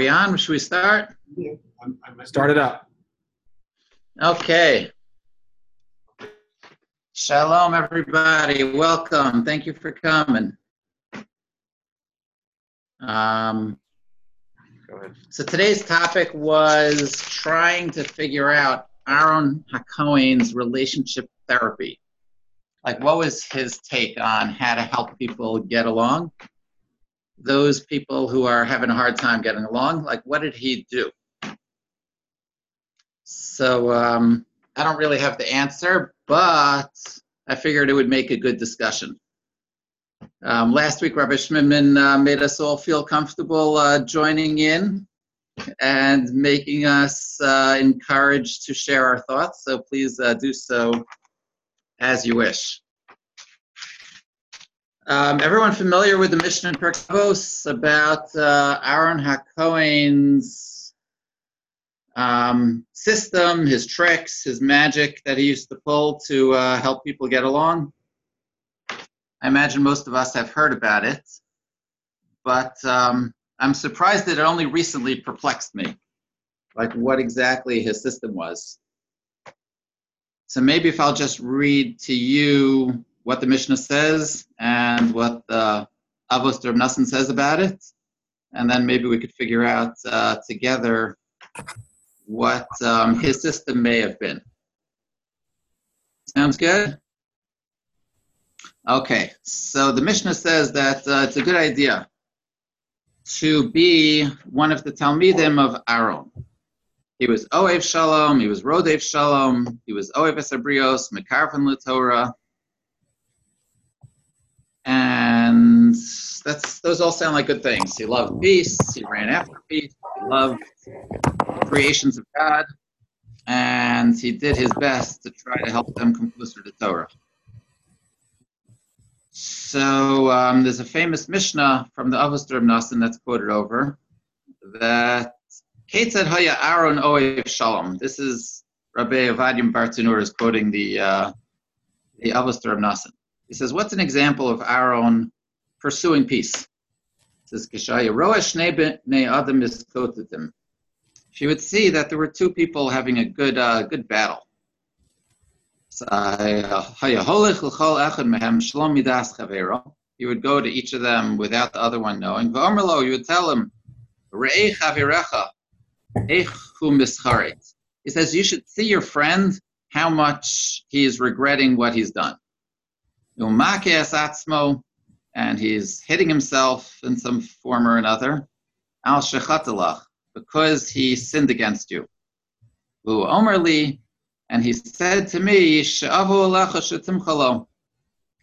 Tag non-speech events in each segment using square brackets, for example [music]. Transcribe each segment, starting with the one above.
we on? Should we start? Start it up. Okay. Shalom, everybody. Welcome. Thank you for coming. Um, so today's topic was trying to figure out Aaron Hacohen's relationship therapy. Like, what was his take on how to help people get along? Those people who are having a hard time getting along, like, what did he do? So, um, I don't really have the answer, but I figured it would make a good discussion. Um, last week, Rabbi Schmidman uh, made us all feel comfortable uh, joining in and making us uh, encouraged to share our thoughts. So please uh, do so as you wish. Um, everyone familiar with the Mishnah in about uh, Aaron HaKohen's um, system, his tricks, his magic that he used to pull to uh, help people get along? I imagine most of us have heard about it, but um, I'm surprised that it only recently perplexed me, like what exactly his system was. So maybe if I'll just read to you what the Mishnah says and what the Avos Reb Nassan says about it, and then maybe we could figure out uh, together what um, his system may have been. Sounds good? Okay, so the Mishnah says that uh, it's a good idea to be one of the Talmidim of Aaron. He was Oev Shalom, he was Rodev Shalom, he was Oev Esabrios, Mekarvan Lutorah. And that's those all sound like good things. He loved peace, he ran after peace, he loved creations of God, and he did his best to try to help them come closer to Torah. So um, there's a famous Mishnah from the Avos Reb Nassan that's quoted over that Ketzad Haya Aaron Oev Shalom. This is Rabbi Ovadiah Bartenura is quoting the uh, the Avos Reb Nassan. He says, "What's an example of Aaron pursuing peace?" He says. She would see that there were two people having a good uh, good battle. He would go to each of them without the other one knowing. You would tell him, He says, You should see your friend how much he is regretting what he's done. And he's hitting himself in some form or another. Al because he sinned against you. Omerli, and he said to me,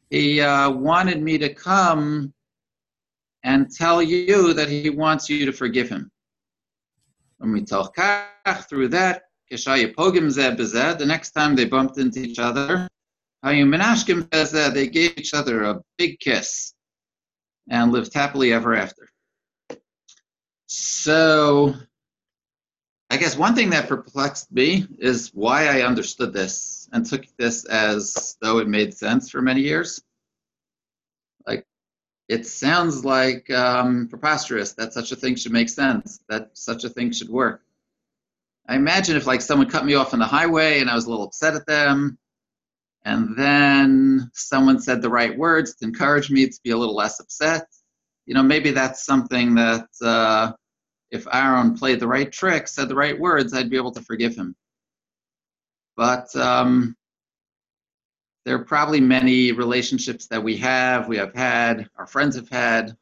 He uh, wanted me to come and tell you that he wants you to forgive him. When we talk through that, the next time they bumped into each other, they gave each other a big kiss and lived happily ever after. So, I guess one thing that perplexed me is why I understood this and took this as though it made sense for many years. Like, it sounds like um, preposterous that such a thing should make sense, that such a thing should work. I imagine if, like, someone cut me off on the highway and I was a little upset at them, and then someone said the right words to encourage me to be a little less upset you know, maybe that's something that uh, if Aaron played the right trick, said the right words, I'd be able to forgive him. But um, there are probably many relationships that we have, we have had, our friends have had,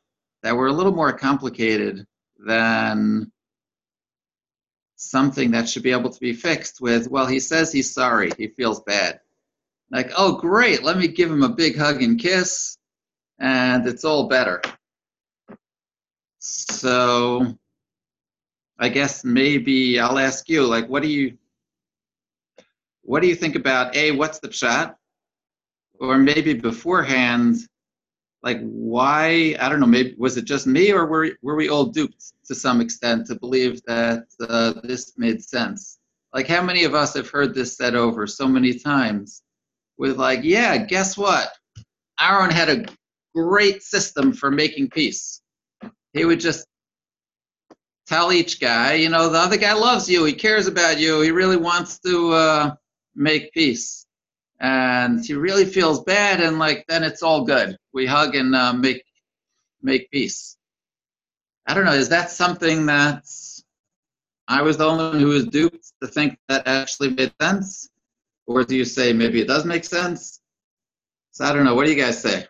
that were a little more complicated than something that should be able to be fixed with, well, he says he's sorry, he feels bad. Like, oh, great, let me give him a big hug and kiss, and it's all better. So I guess maybe I'll ask you, like, what do you what do you think about a what's the chat, Or maybe beforehand, like why I don't know, maybe was it just me or were were we all duped to some extent to believe that uh, this made sense? Like how many of us have heard this said over so many times with like, yeah, guess what? Aaron had a great system for making peace he would just tell each guy, you know, the other guy loves you, he cares about you, he really wants to uh, make peace, and he really feels bad, and like then it's all good. We hug and uh, make make peace. I don't know. Is that something that I was the only one who was duped to think that actually made sense, or do you say maybe it does make sense? So I don't know. What do you guys say?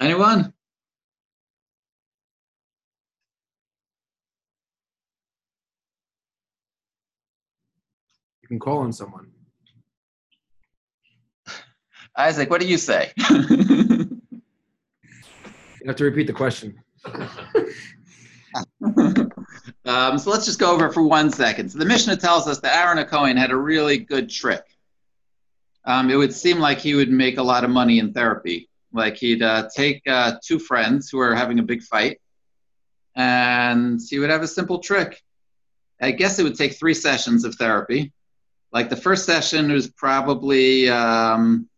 Anyone? You can call on someone. [laughs] Isaac, what do you say? [laughs] You have to repeat the question. [laughs] um, so let's just go over it for one second. So the Mishnah tells us that Aaron Cohen had a really good trick. Um, it would seem like he would make a lot of money in therapy. Like he'd uh, take uh, two friends who are having a big fight, and he would have a simple trick. I guess it would take three sessions of therapy. Like the first session was probably um,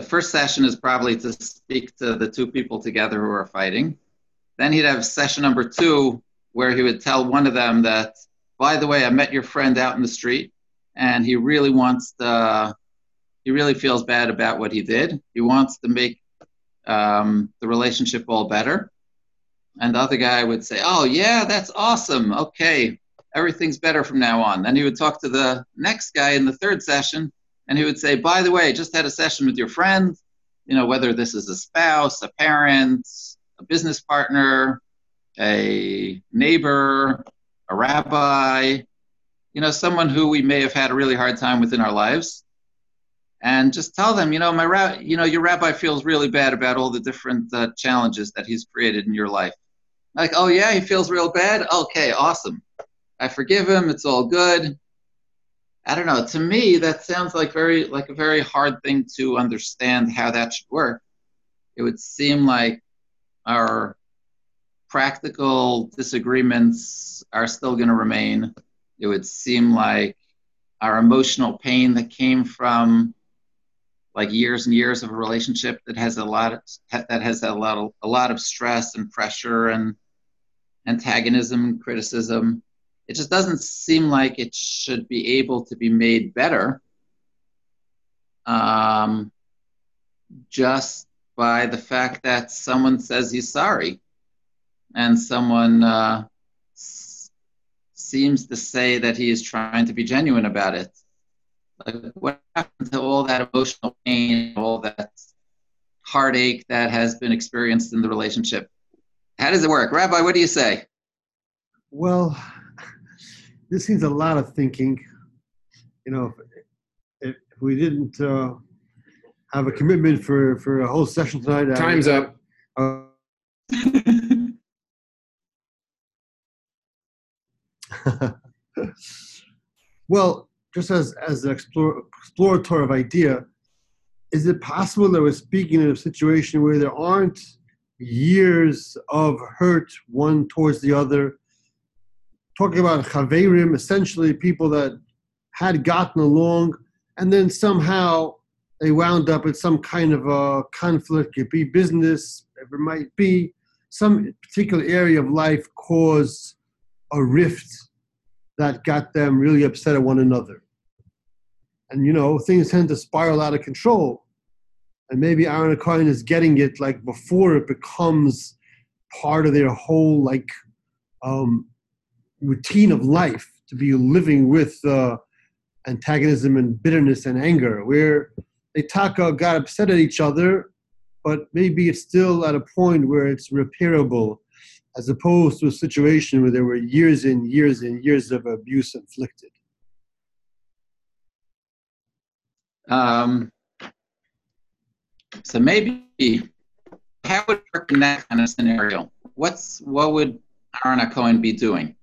the first session is probably to speak to the two people together who are fighting. Then he'd have session number two where he would tell one of them that, by the way, I met your friend out in the street, and he really wants to. He really feels bad about what he did. He wants to make um, the relationship all better. And the other guy would say, "Oh yeah, that's awesome. Okay, everything's better from now on." Then he would talk to the next guy in the third session, and he would say, by the way, just had a session with your friend, you know, whether this is a spouse, a parent, a business partner, a neighbor, a rabbi, you know, someone who we may have had a really hard time with in our lives. And just tell them, you know, my ra- you know, your rabbi feels really bad about all the different uh, challenges that he's created in your life. Like, oh yeah, he feels real bad. Okay, awesome. I forgive him. It's all good. I don't know. To me, that sounds like very like a very hard thing to understand how that should work. It would seem like our practical disagreements are still going to remain. It would seem like our emotional pain that came from like years and years of a relationship that has a lot of, that has a lot of, a lot of stress and pressure and antagonism and criticism it just doesn't seem like it should be able to be made better um, just by the fact that someone says he's sorry and someone uh, s- seems to say that he is trying to be genuine about it. Like, what happened to all that emotional pain, all that heartache that has been experienced in the relationship? How does it work? Rabbi, what do you say? Well, this needs a lot of thinking. You know, if, if we didn't uh, have a commitment for, for a whole session tonight, Time's I, up. Uh, [laughs] well, just as as an explore, of idea, is it possible that we're speaking in a situation where there aren't years of hurt one towards the other? Talking about chaverim, essentially people that had gotten along, and then somehow they wound up in some kind of a conflict. It could be business, whatever it might be. Some particular area of life caused a rift that got them really upset at one another. And you know, things tend to spiral out of control. And maybe Aaron Cohen is getting it like before it becomes part of their whole like um, routine of life to be living with uh, antagonism and bitterness and anger, where they talk got upset at each other, but maybe it's still at a point where it's repairable as opposed to a situation where there were years and years and years of abuse inflicted. Um, so maybe how would work in that kind of scenario? What's what would Aaron Cohen be doing?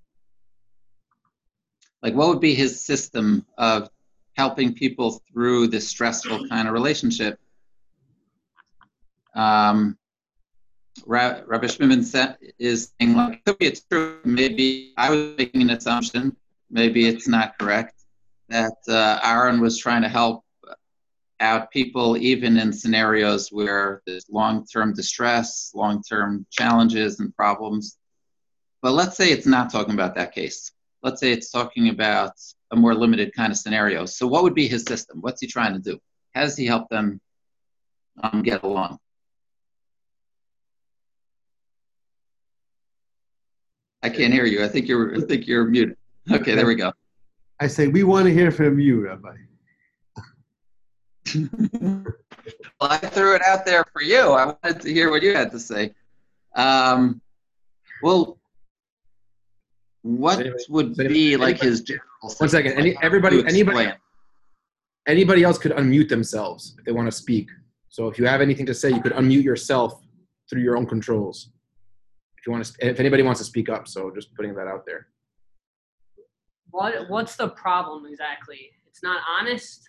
Like, what would be his system of helping people through this stressful kind of relationship? Um, Rabbi Schmidman is saying, like, could be it's true. Maybe I was making an assumption. Maybe it's not correct. that uh, Aaron was trying to help out people even in scenarios where there's long-term distress, long-term challenges and problems. But let's say it's not talking about that case. Let's say it's talking about a more limited kind of scenario. So what would be his system? What's he trying to do? How does he help them um, get along? I can't hear you. I think you're. I think you're muted. Okay, there we go. I say we want to hear from you, Rabbi. [laughs] well, I threw it out there for you. I wanted to hear what you had to say. Um, well, what Anybody- would anybody- be like his general One system? Any, everybody, anybody, anybody else could unmute themselves if they want to speak. So if you have anything to say, you could unmute yourself through your own controls. If you want to, if anybody wants to speak up, so just putting that out there. What what's the problem exactly? It's not honest.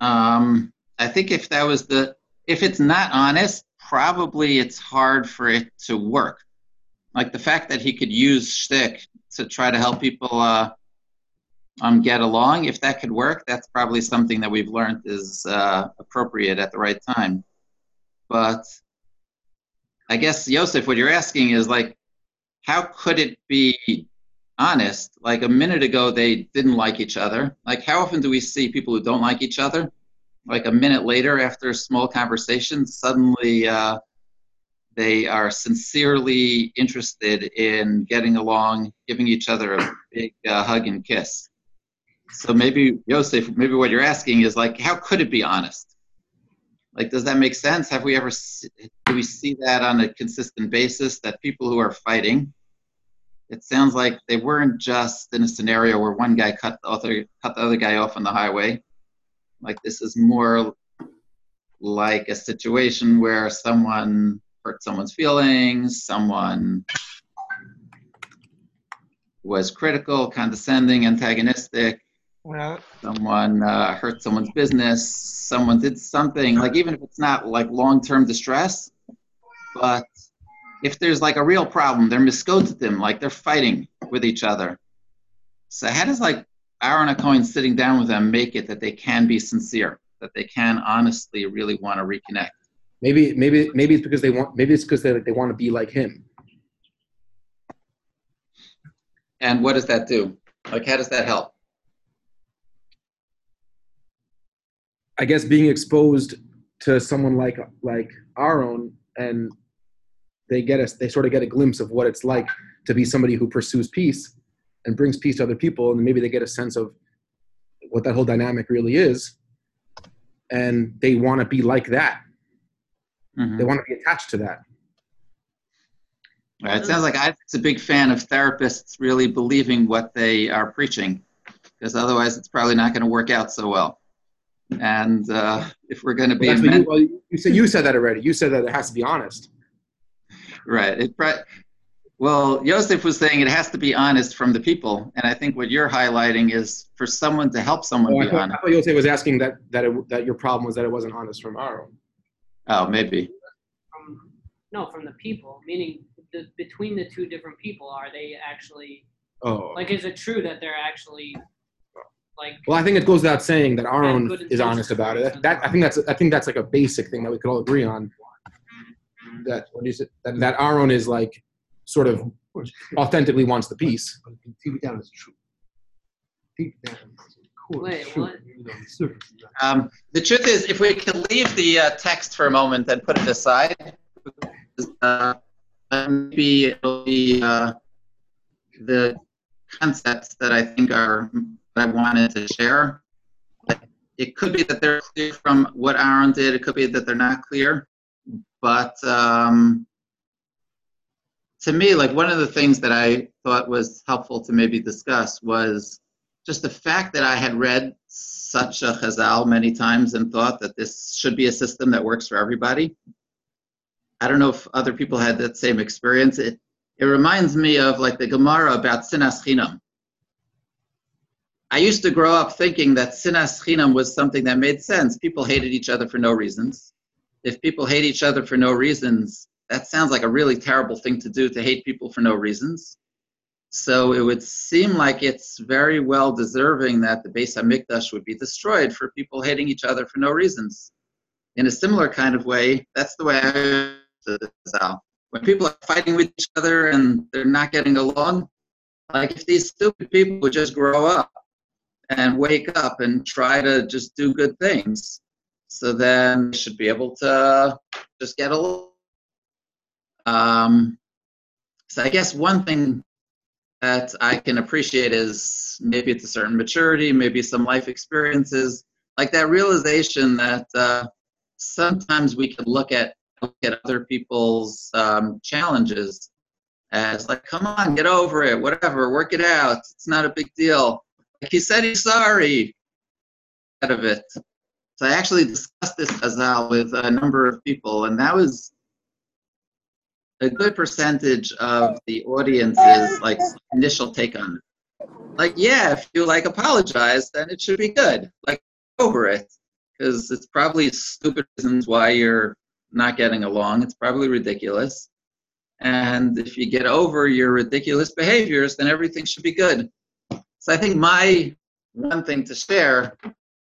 Um, I think if that was the, if it's not honest, probably it's hard for it to work. Like the fact that he could use shtick to try to help people uh, um, get along, if that could work, that's probably something that we've learned is uh, appropriate at the right time. But I guess, Yosef, what you're asking is like, how could it be honest. Like a minute ago, they didn't like each other. Like, how often do we see people who don't like each other? Like a minute later, after a small conversation, suddenly uh, they are sincerely interested in getting along, giving each other a big uh, hug and kiss. So maybe, Yosef, maybe what you're asking is like, how could it be honest? Like, does that make sense? Have we ever, do we see that on a consistent basis that people who are fighting, it sounds like they weren't just in a scenario where one guy cut the other cut the other guy off on the highway. Like this is more like a situation where someone hurt someone's feelings, someone was critical, condescending, antagonistic, Well, someone uh, hurt someone's business, someone did something, like even if it's not like long term distress, but if there's like a real problem, they're miscoated like they're fighting with each other. So how does like Aaron and Cohen sitting down with them make it that they can be sincere, that they can honestly really want to reconnect? Maybe, maybe, maybe it's because they want. Maybe it's because they they want to be like him. And what does that do? Like how does that help? I guess being exposed to someone like like Aaron and they get us they sort of get a glimpse of what it's like to be somebody who pursues peace and brings peace to other people and maybe they get a sense of what that whole dynamic really is and they want to be like that Mhm. they want to be attached to that Right. It sounds like I'm a big fan of therapists really believing what they are preaching, because otherwise it's probably not going to work out so well. And uh, if we're going to be Well, a men- you, well, you said you said that already you said that it has to be honest right, it pri- well, Joseph was saying it has to be honest from the people, and I think what you're highlighting is for someone to help someone oh, I be honest. I thought Joseph was asking that that it, that your problem was that it wasn't honest from Aaron Oh, maybe. From no, from the people. Meaning, the, between the two different people, are they actually oh like? Is it true that they're actually like? Well, I think it goes without saying that Aaron good is honest about it. That, that I think that's I think that's like a basic thing that we could all agree on. That what is it? That, that Aaron is like sort of Of authentically wants the peace. But deep down, it's true. Deep down, it's of Wait, true. what? You know, the surface is not. Um, the truth is, if we can leave the uh, text for a moment and put it aside, uh, maybe it'll be uh, the concepts that I think are that I wanted to share. It could be that they're clear from what Aaron did. It could be that they're not clear, but um, to me, like one of the things that I thought was helpful to maybe discuss was just the fact that I had read such a chazal many times and thought that this should be a system that works for everybody. I don't know if other people had that same experience. It it reminds me of like the Gemara about sinas chinam. I used to grow up thinking that sinas chinam was something that made sense. People hated each other for no reasons. If people hate each other for no reasons, that sounds like a really terrible thing to do to hate people for no reasons. So it would seem like it's very well deserving that the Beis Hamikdash would be destroyed for people hating each other for no reasons. In a similar kind of way, that's the way I it. When people are fighting with each other and they're not getting along, like if these stupid people would just grow up and wake up and try to just do good things, so then they should be able to just get along. Um, so I guess one thing that I can appreciate is maybe it's a certain maturity, maybe some life experiences, like that realization that uh, sometimes we can look at look at other people's um, challenges as like, come on, get over it, whatever, work it out. It's not a big deal. Like he said he's sorry out of it. So I actually discussed this as well with a number of people, and that was a good percentage of the audience's like initial take on it. Like, yeah, if you like apologize, then it should be good. Like over it, because it's probably stupid reasons why you're not getting along. It's probably ridiculous. And if you get over your ridiculous behaviors, then everything should be good. So I think my one thing to share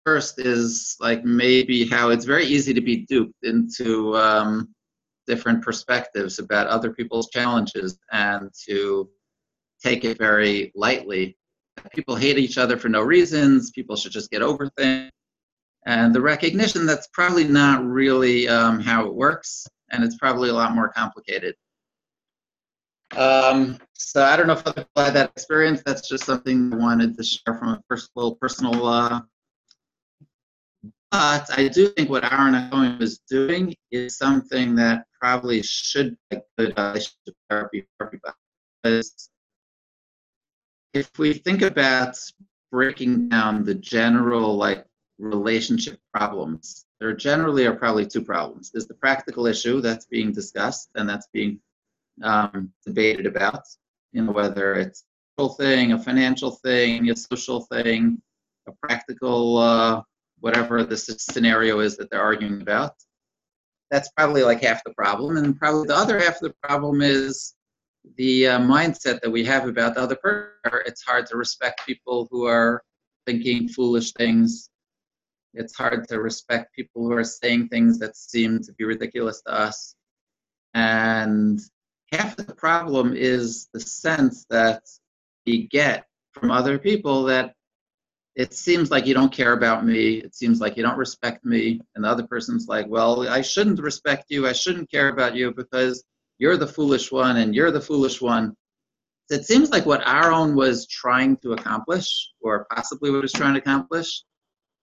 first is like maybe how it's very easy to be duped into um, different perspectives about other people's challenges and to take it very lightly. People hate each other for no reasons. People should just get over things. And the recognition that's probably not really um, how it works, and it's probably a lot more complicated. Um, so I don't know if people had that experience. That's just something I wanted to share from a personal, personal. Uh, but I do think what Aaron Cohen was doing is something that probably should be good relationship therapy for everybody. Because if we think about breaking down the general like relationship problems, there generally are probably two problems. There's the practical issue that's being discussed and that's being um, debated about, you know, whether it's a thing, a financial thing, a social thing, a practical, uh, whatever the scenario is that they're arguing about. That's probably like half the problem. And probably the other half of the problem is the uh, mindset that we have about the other person. It's hard to respect people who are thinking foolish things. It's hard to respect people who are saying things that seem to be ridiculous to us. And half the problem is the sense that you get from other people that it seems like you don't care about me. It seems like you don't respect me. And the other person's like, well, I shouldn't respect you. I shouldn't care about you because you're the foolish one and you're the foolish one. It seems like what Aaron was trying to accomplish, or possibly what he's trying to accomplish,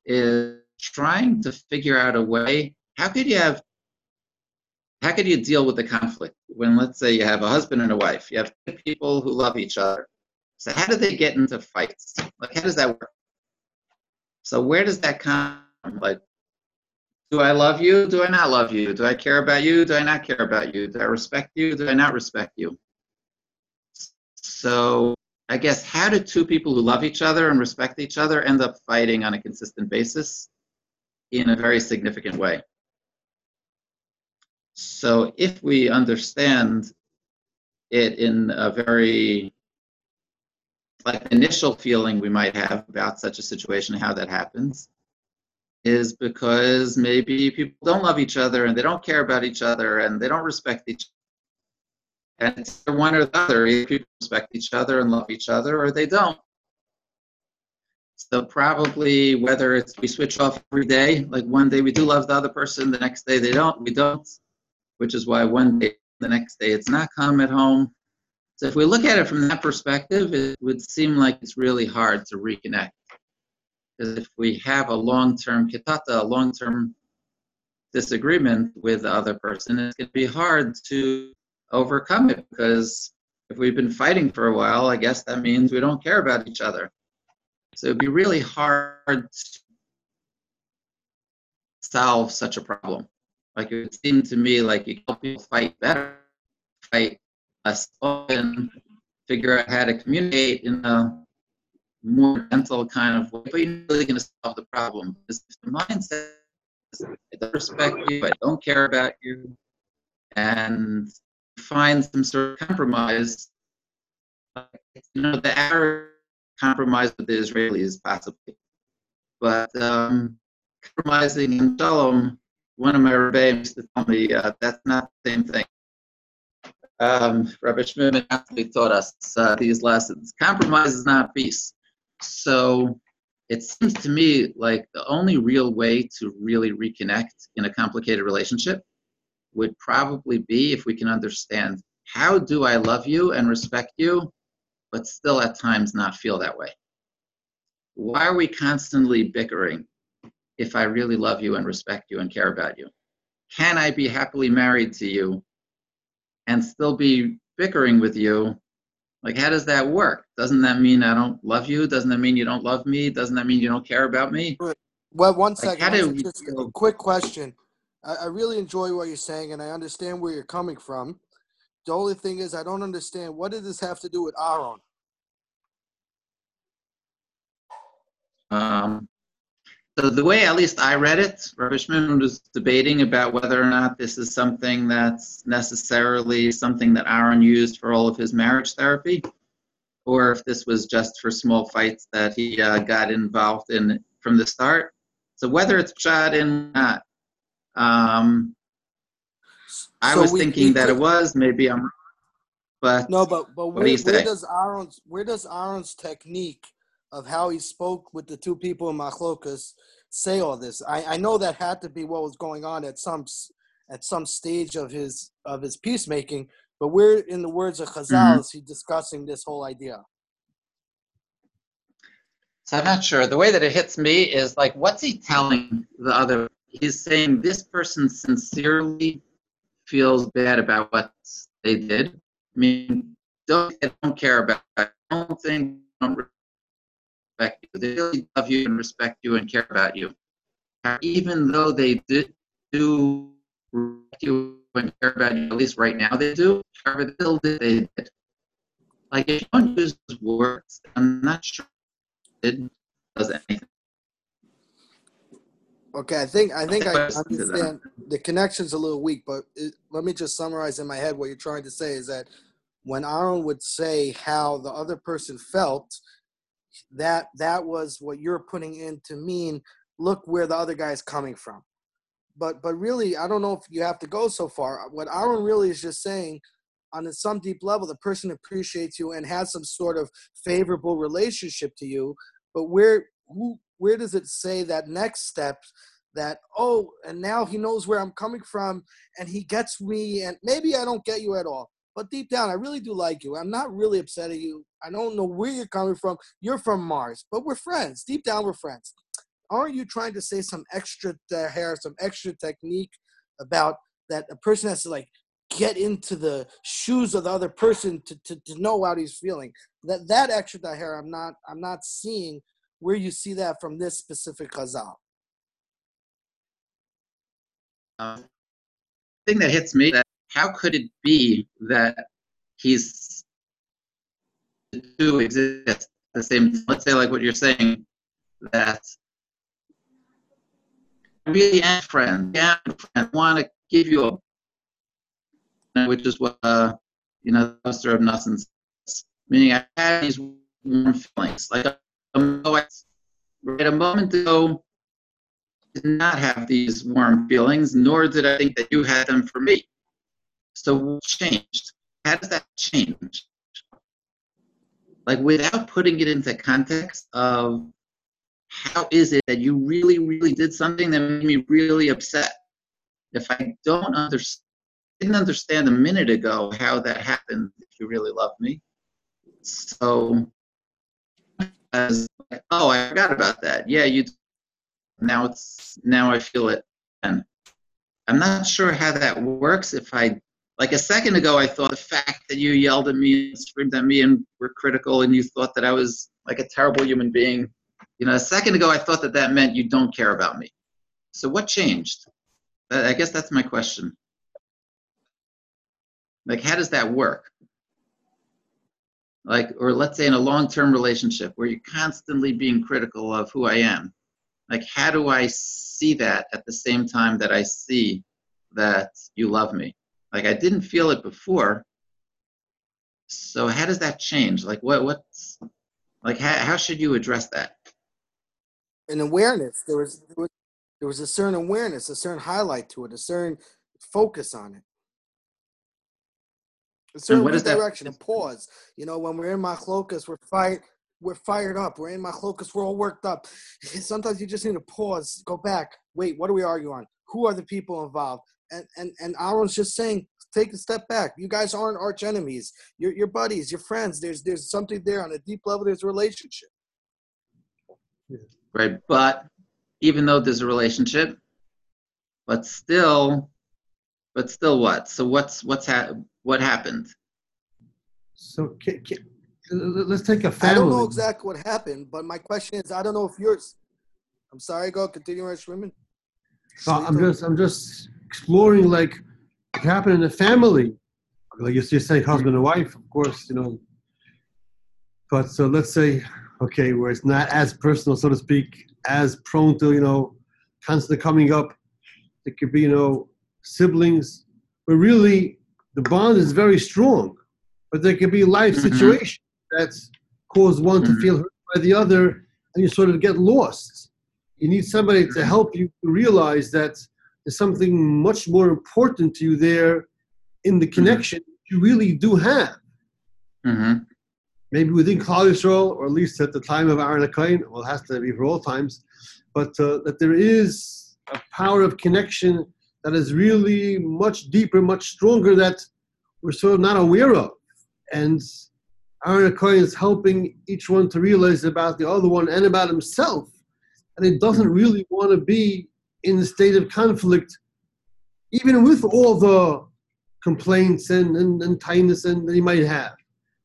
is trying to figure out a way. How could you have how could you deal with the conflict when let's say you have a husband and a wife you have people who love each other so how do they get into fights like how does that work so where does that come from? Like do i love you? Do i not love you? Do i care about you? Do i not care about you? Do i respect you? Do i not respect you? So i guess how do two people who love each other and respect each other end up fighting on a consistent basis in a very significant way? So if we understand it in a very like initial feeling we might have about such a situation, how that happens, is because maybe people don't love each other and they don't care about each other and they don't respect each other. And it's one or the other. Either people respect each other and love each other or they don't. So probably whether it's we switch off every day, like one day we do love the other person, the next day they don't, we don't which is why one day, the next day, it's not calm at home. So if we look at it from that perspective, it would seem like it's really hard to reconnect. Because if we have a long-term kitata, a long-term disagreement with the other person, it's going to be hard to overcome it because if we've been fighting for a while, I guess that means we don't care about each other. So it'd be really hard to solve such a problem. Like it would seem to me like you help people fight better, fight less often, figure out how to communicate in a more gentle kind of way, but you're not really going to solve the problem. Because the mindset I don't respect you, I don't care about you, and find some sort of compromise, You know, the Arab compromise with the Israelis possibly, but um, compromising in Shalom, one of my rabbis used to tell me uh, that's not the same thing. Um, Rabbi Shmuel actually taught us uh, these lessons. Compromise is not peace. So it seems to me like the only real way to really reconnect in a complicated relationship would probably be if we can understand how do I love you and respect you, but still at times not feel that way? Why are we constantly bickering if I really love you and respect you and care about you? Can I be happily married to you and still be bickering with you like, how does that work? Doesn't that mean I don't love you? Doesn't that mean you don't love me? Doesn't that mean you don't care about me? Well, one Like, second. how do we just a quick question. I, I really enjoy what you're saying, and I understand where you're coming from. The only thing is, I don't understand what does this have to do with Aaron? Um, so the way at least I read it, Rabbi was debating about whether or not this is something that's necessarily something that Aaron used for all of his marriage therapy, or if this was just for small fights that he uh, got involved in from the start. So whether it's shot in or not, um, I So was we- thinking we that could- it was. Maybe I'm wrong. But No, but but where, do where does Aaron's where does Aaron's technique of how he spoke with the two people in Machlokas say all this? I, I know that had to be what was going on at some at some stage of his of his peacemaking, but where in the words of Chazal Mhm. is he discussing this whole idea? So I'm not sure. The way that it hits me is like, what's he telling the other? He's saying this person sincerely feels bad about what they did. I mean, don't they don't care about. I don't think they don't respect you. They really love you and respect you and care about you. Even though they do respect you and care about you, at least right now they do. However, still they did. Like if you don't use words, I'm not sure it does anything. Okay, I think I think I Question to that. understand the connection's a little weak, but it, let me just summarize in my head what you're trying to say is that when Aaron would say how the other person felt, that that was what you're putting in to mean look where the other guy's coming from. But but really, I don't know if you have to go so far. What Aaron really is just saying, on some deep level, the person appreciates you and has some sort of favorable relationship to you. But where who where does it say that next step that oh and now he knows where i'm coming from and he gets me and maybe i don't get you at all but deep down i really do like you. I'm not really upset at you. I don't know where you're coming from. You're from mars but we're friends. Deep down we're friends. Aren't you trying to say some extra hair some extra technique about that a person has to like get into the shoes of the other person to, to, to know how he's feeling? That that extra hair i'm not i'm not seeing where you see that from this specific chazal Um, thing that hits me that how could it be that he's two exist at the same let's say like what you're saying that really am friend I want to give you a which is what uh you know the poster of nothing meaning I had these warm feelings like right a moment ago did not have these warm feelings, nor did I think that you had them for me. So what changed? How does that change? Like without putting it into context of how is it that you really, really did something that made me really upset? If I don't understand, didn't understand a minute ago how that happened, if you really love me. So, as oh, I forgot about that. Yeah, you now it's now I feel it and I'm not sure how that works if I like a second ago I thought the fact that you yelled at me and screamed at me and were critical and you thought that I was like a terrible human being you know a second ago I thought that that meant you don't care about me. So what changed? I guess that's my question. Like how does that work? Like or let's say in a long-term relationship where you're constantly being critical of who I am like how do i see that at the same time that i see that you love me like i didn't feel it before So how does that change? Like what what's like how, how should you address that? An awareness. There was, there was there was a certain awareness, a certain highlight to it, a certain focus on it. A certain what is that- direction, a pause. You know, when we're in machlokas, we're fired, we're fired up. We're in machlokas, we're all worked up. [laughs] Sometimes you just need to pause, go back. Wait, what do we argue on? Who are the people involved? And and and Aaron's just saying, take a step back. You guys aren't arch enemies. You're your buddies, your friends. There's there's something there on a deep level. There's a relationship. Right. But even though there's a relationship, but still but still what? So what's what's ha- what happened? So ca- ca- let's take a I family. I don't know exactly what happened, but my question is, I don't know if yours. I'm sorry. Go continue, Schmidman. So I'm just I'm just exploring like what happened in the family. Like you you say husband and wife, of course, you know. But so let's say, okay, where it's not as personal, so to speak, as prone to, you know, constantly coming up. It could be, you know, siblings, but really the bond is very strong. But there could be life Mhm. situation that's caused one to Mhm. feel hurt by the other, and you sort of get lost. You need somebody to help you realize that there's something much more important to you there in the connection you really do have. Mm-hmm. Maybe within Klal Yisrael, or at least at the time of Aaron Akain, well, it has to be for all times, but uh, that there is a power of connection that is really much deeper, much stronger that we're sort of not aware of. And Aaron Akain is helping each one to realize about the other one and about himself. And it doesn't really want to be in a state of conflict, even with all the complaints and, and, and tightness and, that he might have.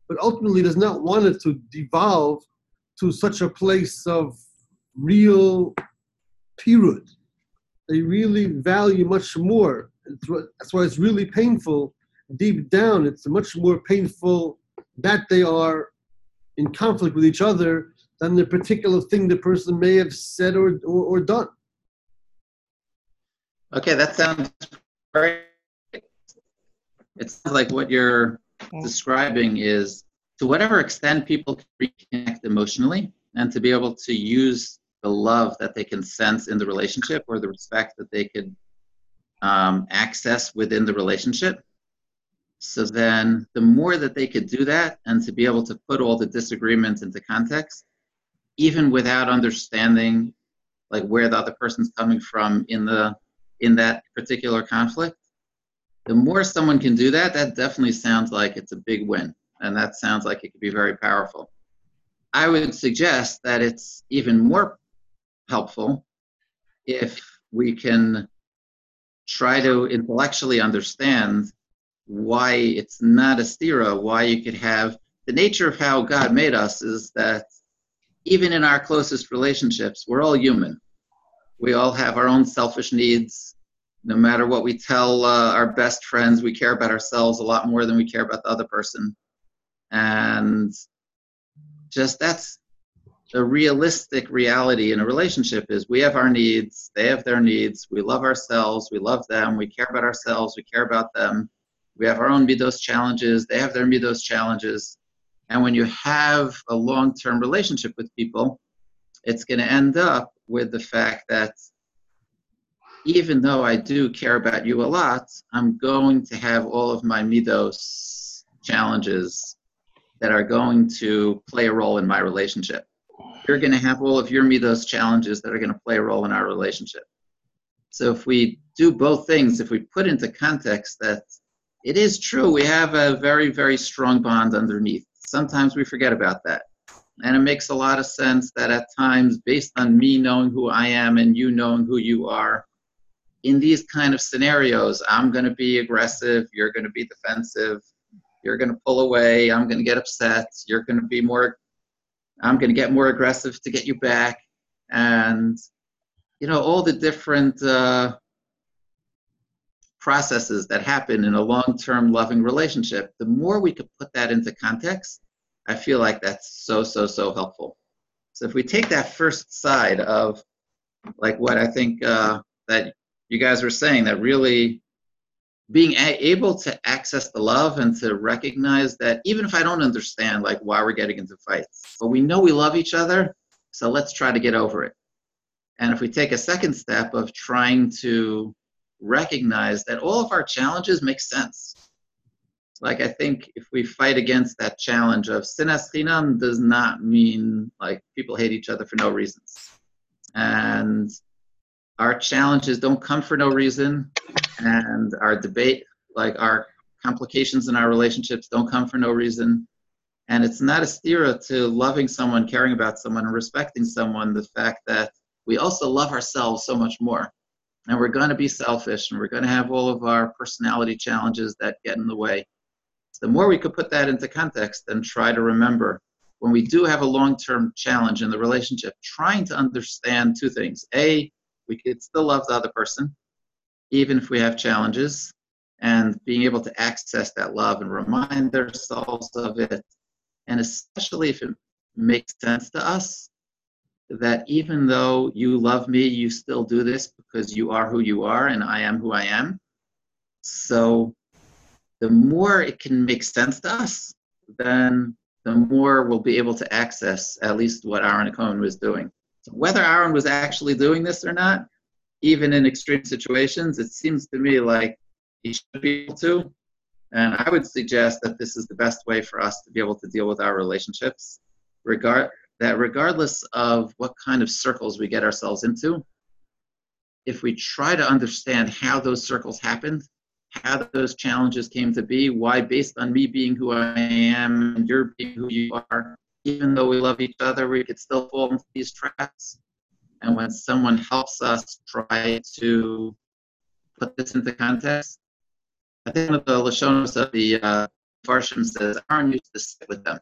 But ultimately does not want it to devolve to such a place of real pirud. They really value much more. That's why it's really painful. Deep down, it's much more painful that they are in conflict with each other than the particular thing the person may have said or, or, or done. Okay, that sounds great. It sounds like what you're describing is to whatever extent people can reconnect emotionally and to be able to use the love that they can sense in the relationship or the respect that they could um, access within the relationship. So then the more that they could do that and to be able to put all the disagreements into context, even without understanding like where the other person's coming from in the in that particular conflict. The more someone can do that that definitely sounds like it's a big win and that sounds like it could be very powerful. I would suggest that it's even more helpful if we can try to intellectually understand why it's not a stira why you could have the nature of how god made us is that even in our closest relationships we're all human we all have our own selfish needs. No matter what we tell uh, our best friends, we care about ourselves a lot more than we care about the other person. And just that's the realistic reality in a relationship is we have our needs, they have their needs, we love ourselves, we love them, we care about ourselves, we care about them. We have our own midos challenges, they have their midos challenges. And when you have a long-term relationship with people, it's going to end up with the fact that even though I do care about you a lot, I'm going to have all of my midos challenges that are going to play a role in my relationship. You're going to have all of your midos challenges that are going to play a role in our relationship. So if we do both things, if we put into context that it is true, we have a very, very strong bond underneath. Sometimes we forget about that. And it makes a lot of sense that at times, based on me knowing who I am and you knowing who you are, in these kind of scenarios, I'm going to be aggressive, you're going to be defensive, you're going to pull away, I'm going to get upset, you're going to be more, I'm going to get more aggressive to get you back. And, you know, all the different uh, processes that happen in a long term loving relationship, the more we could put that into context, I feel like that's so, so, so helpful. So if we take that first side of like what I think uh, that you guys were saying, that really being able to access the love and to recognize that even if I don't understand like why we're getting into fights, but we know we love each other, so let's try to get over it. And if we take a second step of trying to recognize that all of our challenges make sense. Like I think if we fight against that challenge of sinas chinam does not mean like people hate each other for no reasons. And our challenges don't come for no reason. And our debate like our complications in our relationships don't come for no reason. And it's not a stira to loving someone caring about someone and respecting someone the fact that we also love ourselves so much more. And we're going to be selfish and we're going to have all of our personality challenges that get in the way the more we could put that into context and try to remember when we do have a long-term challenge in the relationship trying to understand two things a we could still love the other person even if we have challenges, and being able to access that love and remind ourselves of it, and especially if it makes sense to us, that even though you love me, you still do this because you are who you are and I am who I am. So the more it can make sense to us, then the more we'll be able to access at least what Aaron Cohen was doing. So whether Aaron was actually doing this or not, even in extreme situations, it seems to me like he should be able to. And I would suggest that this is the best way for us to be able to deal with our relationships, regard that regardless of what kind of circles we get ourselves into, if we try to understand how those circles happened, how those challenges came to be, why based on me being who I am and you're being who you are, even though we love each other, we could still fall into these traps and when someone helps us try to put this into context, I think one of the Lashonos of the uh, Farshim says, Aaron used to sit with them.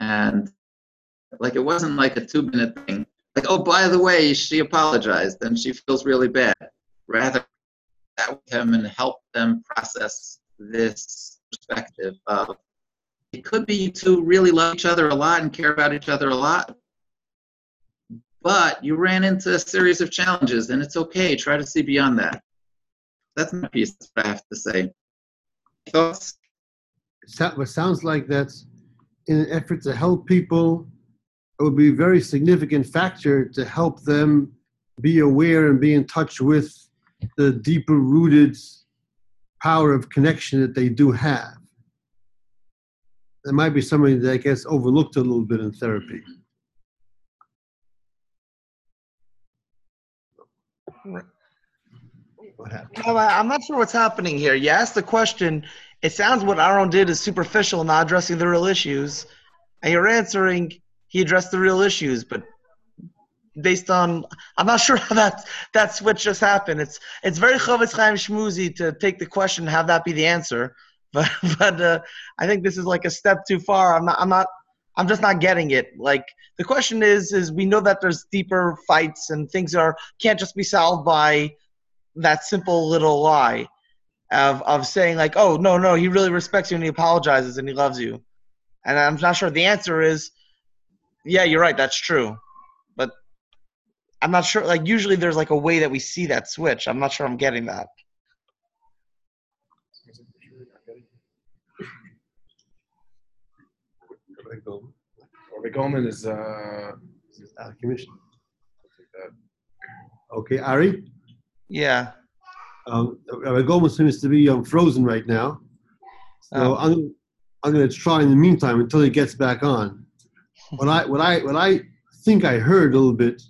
And like it wasn't like a two minute thing. Like, oh, by the way, she apologized and she feels really bad. Rather, that with them and help them process this perspective of it could be you two really love each other a lot and care about each other a lot, but you ran into a series of challenges and it's okay. Try to see beyond that. That's my piece what i have to say. Thoughts? It sounds like that's in an effort to help people. It would be a very significant factor to help them be aware and be in touch with the deeper rooted power of connection that they do have. That might be something that gets overlooked a little bit in therapy. What happened? No, I- I'm not sure what's happening here. You asked the question. It sounds what Aaron did is superficial, not addressing the real issues. And you're answering he addressed the real issues, but based on I'm not sure [laughs] how that that switch just happened. It's it's very Chafetz Chaim Shmuzi to take the question have that be the answer. [laughs] But but uh, I think this is like a step too far. I'm not I'm not I'm just not getting it. Like the question is is we know that there's deeper fights and things are can't just be solved by that simple little lie of of saying like, oh no no he really respects you and he apologizes and he loves you, and I'm not sure the answer is, yeah you're right that's true, I'm not sure like usually there's like a way that we see that switch. I'm not sure I'm getting that. Rabbi Goldman is uh, Out of commission. Okay, Ari? Yeah. Um, Rabbi Goldman seems to be um, frozen right now. So Oh. I'm, I'm going to try in the meantime until he gets back on. What I, what I, what I think I heard a little bit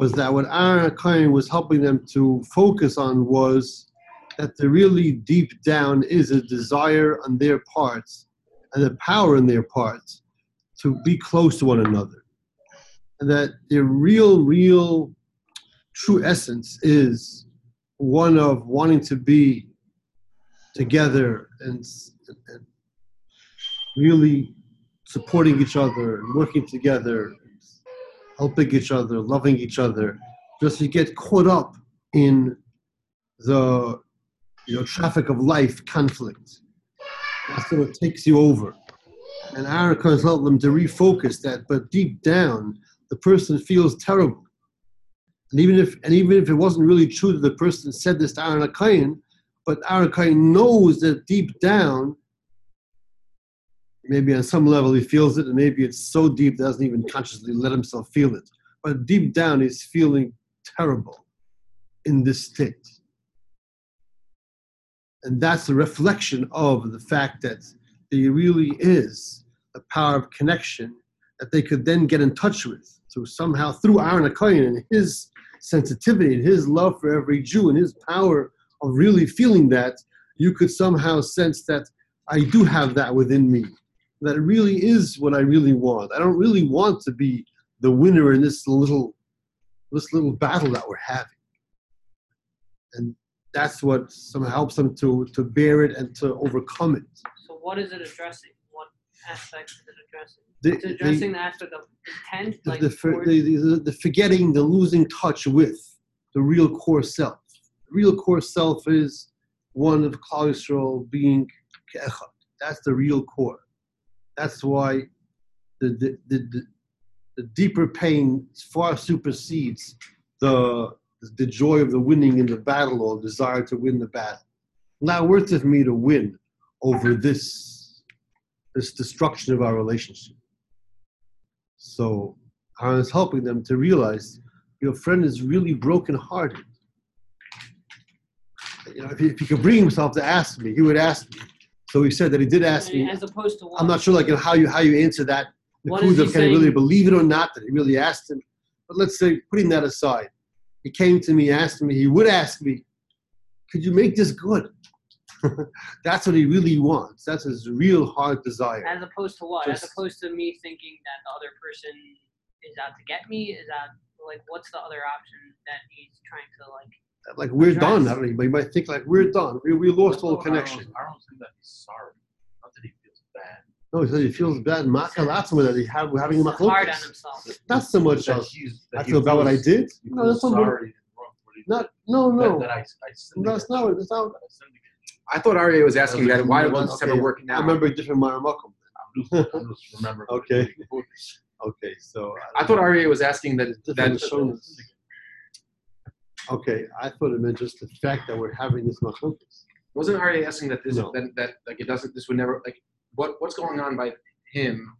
was that what Aaron Cohen was helping them to focus on was that the really deep down is a desire on their parts and the power in their parts to be close to one another. And that their real, real true essence is one of wanting to be together and, and really supporting each other and working together, helping each other, loving each other. Just to get caught up in the you know traffic of life conflict. That's what takes you over. And Aaron Cohen's helped them to refocus that, but deep down, the person feels terrible. And even if and even if it wasn't really true that the person said this to Aaron But Aaron knows that deep down, maybe on some level he feels it, and maybe it's so deep that doesn't even consciously let himself feel it. But deep down, he's feeling terrible in this state. And that's a reflection of the fact that there really is a power of connection that they could then get in touch with. So somehow through Aaron Cohen and his sensitivity and his love for every Jew and his power of really feeling that, you could somehow sense that I do have that within me. That really is what I really want. I don't really want to be the winner in this little this little battle that we're having. And that's what somehow helps them to to bear it and to overcome it. So what is it addressing? What aspect is it addressing? The, It's addressing the aspect of intent, the, like the, for- the, the, the forgetting, the losing touch with the real core self. The real core self is one of Yisrael being ke'echad. That's the real core. That's why the, the, the, the, deeper pain far supersedes the, the joy of the winning in the battle or desire to win the battle. Not worth it for me to win over this, this destruction of our relationship. So I was helping them to realize your friend is really brokenhearted. You know, if he, if he could bring himself to ask me, he would ask me. So he said that he did ask me. as opposed to what? I'm not sure like how you how you answer that. What is he can he really believe it or not that he really asked him? But let's say putting that aside, he came to me, asked me, he would ask me, could you make this good? [laughs] That's what he really wants. That's his real hard desire. As opposed to what? As opposed to me thinking that the other person is out to get me? Is that like what's the other option that he's trying to like? Like we're done. I don't know. You might think like we're done. We, we lost all connection. I don't think that he's sorry. Not that he feels bad. No, he says he feels bad. Makalatzma that he had we're having him hard on himself. Not so much That as he's, I that he feel about what I did. No, that's not what- sorry what not no no. that I, I sinned No, it's not. him. It's not. I sinned against him. I thought Aryeh was asking that. Why wasn't this ever Okay, working I remember a different Maramakum. I'm just, I'm just remembering. [laughs] Okay. [laughs] Okay, so I thought Aryeh was asking that that shows. Okay, I thought it meant just the fact that we're having this machlokes. wasn't Aryeh asking that this No. that, that like it doesn't this would never like what what's going on by him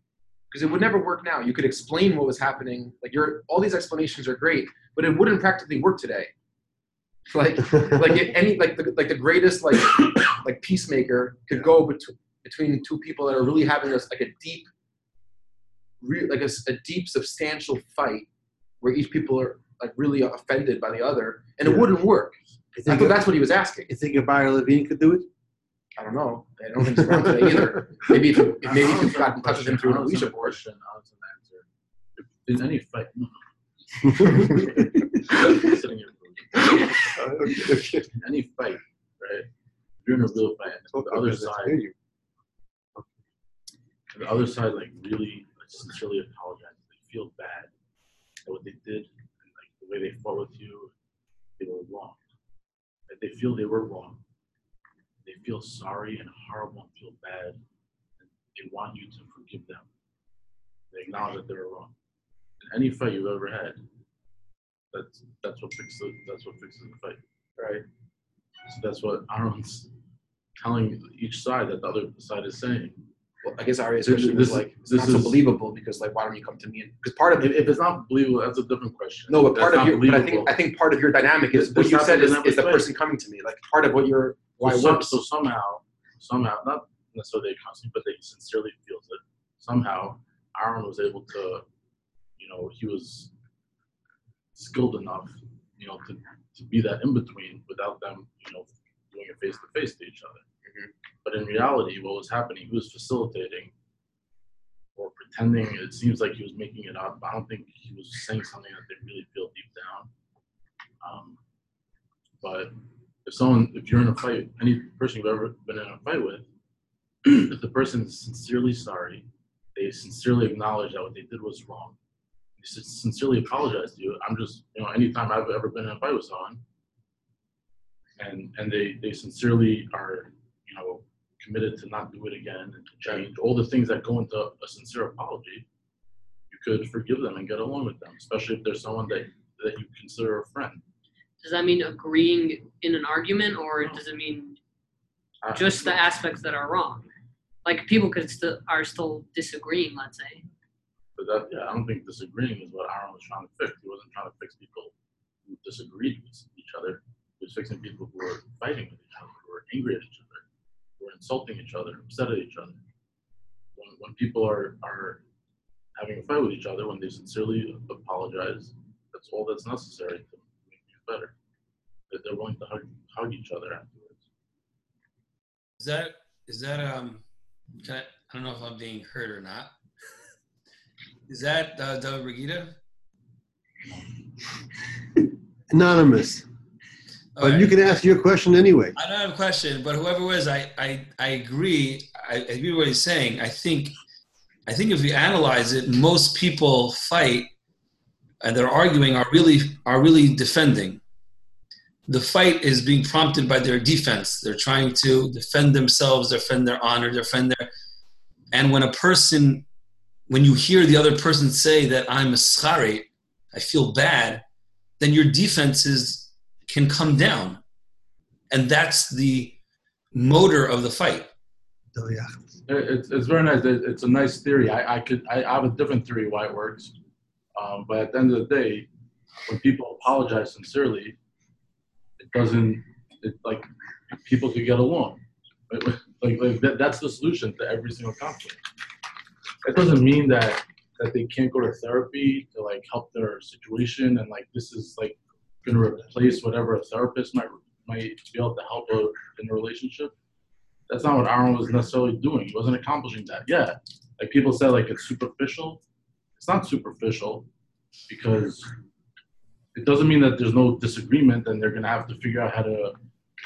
because it would never work now. You could explain what was happening. Like your all these explanations are great, but it wouldn't practically work today. [laughs] Like like it- any like the like the greatest like [coughs] like peacemaker could go between between two people that are really having this like a deep re- like a, s- a deep substantial fight where each people are like really offended by the other and it wouldn't work i think, thought that's what he was asking you think if Bayer Levine could do it? i don't know i don't think he's around today either maybe if you, [laughs] if maybe if you got in touch with him through an I don't alicia understand the board question. I don't understand the answer. If any fight, sitting [laughs] here, any fight, right? You're in a real fight. The other side, the other side, like really like, sincerely apologize. They feel bad at what they did, and like the way they with you, they were wrong. They feel they were wrong. They feel sorry and horrible and feel bad. And they want you to forgive them. They acknowledge that they were wrong. In any fight you've ever had, that's that's what fixes that's what fixes the fight, right? So that's what Aaron's telling each side that the other side is saying. Well, i guess This- question was this- like it's this not so is- believable because like why don't you come to me because part of If, it if it's not believable, that's a different question. no but That's part of your but i think i think part of your dynamic is what you said is, is the person coming to me like part of what you're why so, some, so somehow, somehow, not necessarily they constantly, but they sincerely feels it. Somehow, Aaron was able to, you know, he was skilled enough, you know, to, to be that in between without them, you know, doing it face to face to each other. But in reality, what was happening, he was facilitating or pretending. It seems like he was making it up. I don't think he was saying something that they really feel deep down. Um, but if someone, if you're in a fight, any person you've ever been in a fight with, [clears throat] if the person is sincerely sorry, they sincerely acknowledge that what they did was wrong, they sincerely apologize to you. I'm just, you know, anytime I've ever been in a fight with someone, and and they they sincerely are, you know, committed to not do it again and to change all the things that go into a sincere apology, you could forgive them and get along with them, especially if there's someone that that you consider a friend. Does that mean agreeing in an argument, or does it mean uh, just the aspects that are wrong. Like people could still are still disagreeing, let's say. But that, yeah, I don't think disagreeing is what Aaron was trying to fix. He wasn't trying to fix people who disagreed with each other. He was fixing people who were fighting with each other, who were angry at each other, were insulting each other, upset at each other. When, when people are, are having a fight with each other, when they sincerely apologize, that's all that's necessary to make things better. That they're willing to hug, hug each other afterwards. Is that is that um? Can I, I don't know if I'm being heard or not. Is that uh, Doug Regita? Anonymous. But you can ask your question anyway. I don't have a question, but whoever it was, I I, I agree. I, I agree with what he's saying. I think I think if we analyze it, most people fight and they're arguing are really are really defending. The fight is being prompted by their defense. They're trying to defend themselves, defend their honor, defend their. And when a person, when you hear the other person say that I'm a schari, I feel bad, then your defenses can come down, and that's the motor of the fight. Oh, yeah. It's, it's very nice. It's a nice theory. I, I could I have a different theory why it works, um, but at the end of the day, when people apologize sincerely, it doesn't. It like people could get along. Like, like, that, that's the solution to every single conflict. It doesn't mean that that they can't go to therapy to like help their situation and like this is like to replace whatever a therapist might might be able to help a, in a relationship that's not what Aaron was necessarily doing. He wasn't accomplishing that. Yeah, like people said, like it's superficial. It's not superficial because it doesn't mean that there's no disagreement and they're gonna have to figure out how to,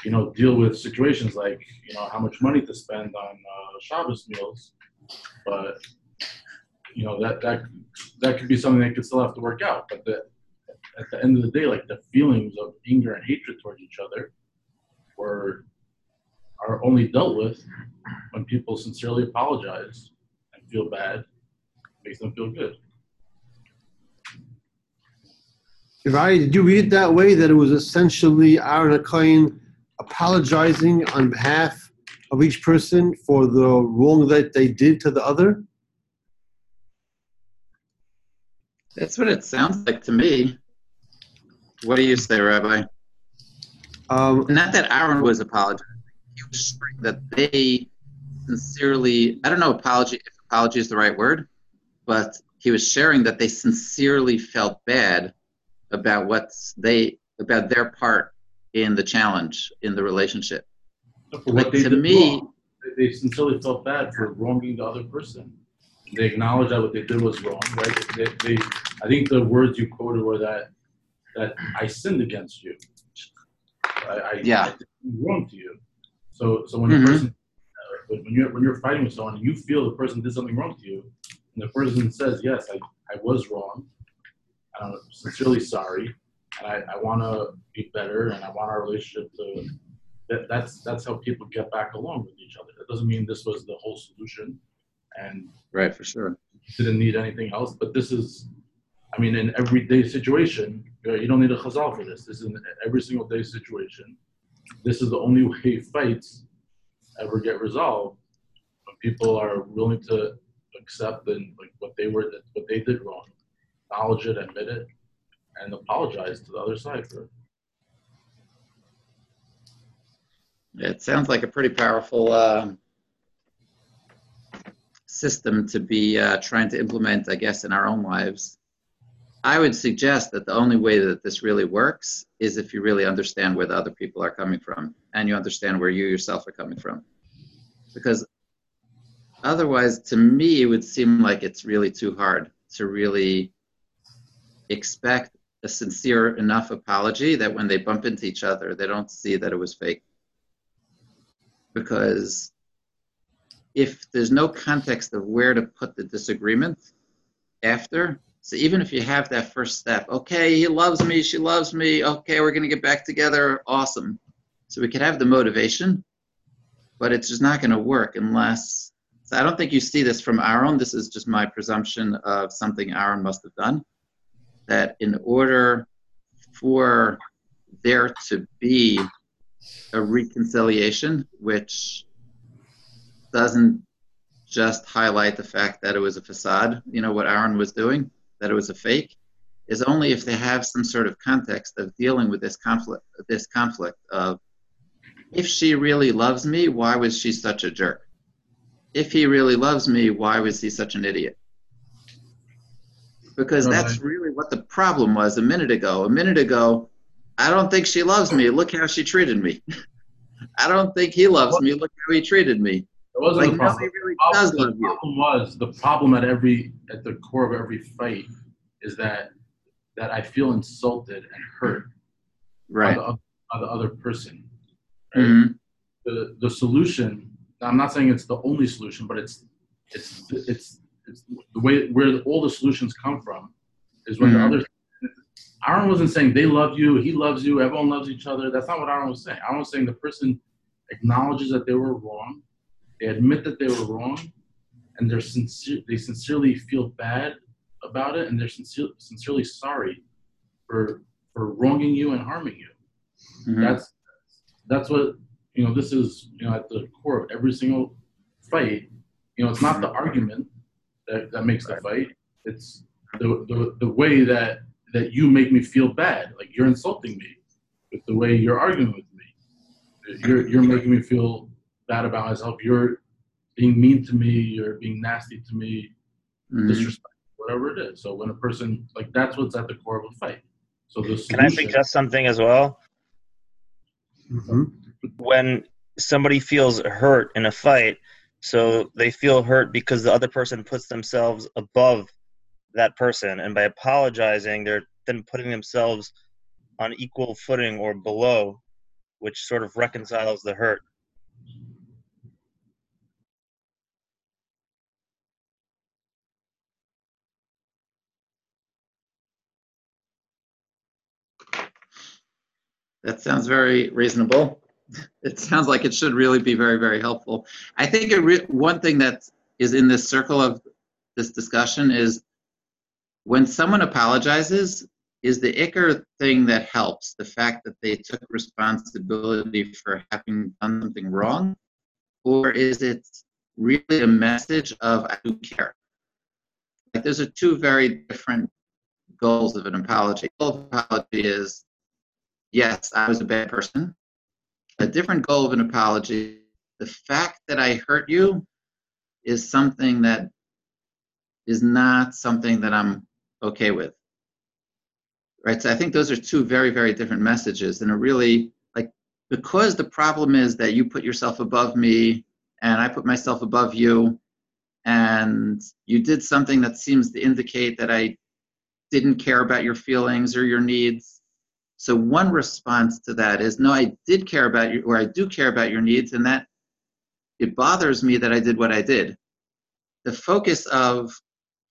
you know, deal with situations like you know how much money to spend on uh, Shabbos meals, but you know that that that could be something they could still have to work out. But the, at the end of the day, like the feelings of anger and hatred towards each other were are only dealt with when people sincerely apologize and feel bad, makes them feel good. Right? Did you read it that way? That it was essentially Aaron HaKohen apologizing on behalf of each person for the wrong that they did to the other? That's what it sounds like to me. What do you say, Rabbi? Um, Not that Aaron was apologizing. He was sharing that they sincerely, I don't know apology if apology is the right word, but he was sharing that they sincerely felt bad about what's they about their part in the challenge in the relationship. For Like, they to did me- wrong, they they sincerely felt bad for wronging the other person. They acknowledged that what they did was wrong, right? They, they, I think the words you quoted were that that I sinned against you. I, I, Yeah. I did wrong to you. So, so when Mhm. the person, uh, when you're when you're fighting with someone, and you feel the person did something wrong to you, and the person says, "Yes, I, I was wrong. I'm sincerely sorry, and I, I want to be better, and I want our relationship to." That, that's that's how people get back along with each other. That doesn't mean this was the whole solution, and Right, for sure. didn't need anything else. But this is, I mean, in everyday situation, you don't need a chazal for this. This is an every single day situation. This is the only way fights ever get resolved when people are willing to accept and like what they were, what they did wrong, acknowledge it, admit it, and apologize to the other side for it. It sounds like a pretty powerful um, system to be uh, trying to implement, I guess, in our own lives. I would suggest that the only way that this really works is if you really understand where the other people are coming from and you understand where you yourself are coming from. Because otherwise, to me, it would seem like it's really too hard to really expect a sincere enough apology that when they bump into each other, they don't see that it was fake because if there's no context of where to put the disagreement after, so even if you have that first step, okay, he loves me, she loves me, okay, we're going to get back together, awesome. So we could have the motivation, but it's just not going to work unless. So I don't think you see this from Aaron. This is just my presumption of something Aaron must have done. That in order for there to be a reconciliation, which doesn't just highlight the fact that it was a facade, you know, what Aaron was doing, that it was a fake, is only if they have some sort of context of dealing with this conflict, this conflict of if she really loves me, why was she such a jerk? If he really loves me, why was he such an idiot? Because that's really what the problem was a minute ago. A minute ago, I don't think she loves me. Look how she treated me. [laughs] I don't think he loves me. Look how he treated me. It wasn't Like a problem. really The problem- the problem was the problem at every at the core of every fight is that that I feel insulted and hurt Right. by, the, by the other person. Right? Mhm. The the solution. I'm not saying it's the only solution, but it's it's it's it's the way where all the solutions come from is when Mhm. the other. Aaron wasn't saying they love you, he loves you, everyone loves each other. That's not what Aaron was saying. Aaron was saying the person acknowledges that they were wrong, they admit that they were wrong, and they're sincere. They sincerely feel bad about it, and they're sincere, sincerely sorry for for wronging you and harming you. Mhm. That's that's what you know. This is you know at the core of every single fight. You know, it's not the argument that, that makes the fight. It's the, the the way that that you make me feel bad. Like you're insulting me with the way you're arguing with me. You're you're making me feel bad about myself. You're being mean to me. You're being nasty to me. Mhm. Disrespect, whatever it is. So when a person like that's what's at the core of a fight. So the Can I suggest something as well? Mhm. When somebody feels hurt in a fight, so they feel hurt because the other person puts themselves above that person, and by apologizing, they're then putting themselves on equal footing or below, which sort of reconciles the hurt. That sounds very reasonable. [laughs] It sounds like it should really be very, very helpful. I think one thing that is in this circle of this discussion is when someone apologizes, is the icker thing that helps the fact that they took responsibility for having done something wrong? Or is it really a message of I do care? Like those are two very different goals of an apology. The goal of apology is yes, I was a bad person. A different goal of an apology, the fact that I hurt you is something that is not something that I'm okay with. Right? So I think those are two very, very different messages and a really like because the problem is that you put yourself above me and I put myself above you and you did something that seems to indicate that I didn't care about your feelings or your needs so one response to that is, no, I did care about you, or I do care about your needs, and that it bothers me that I did what I did. The focus of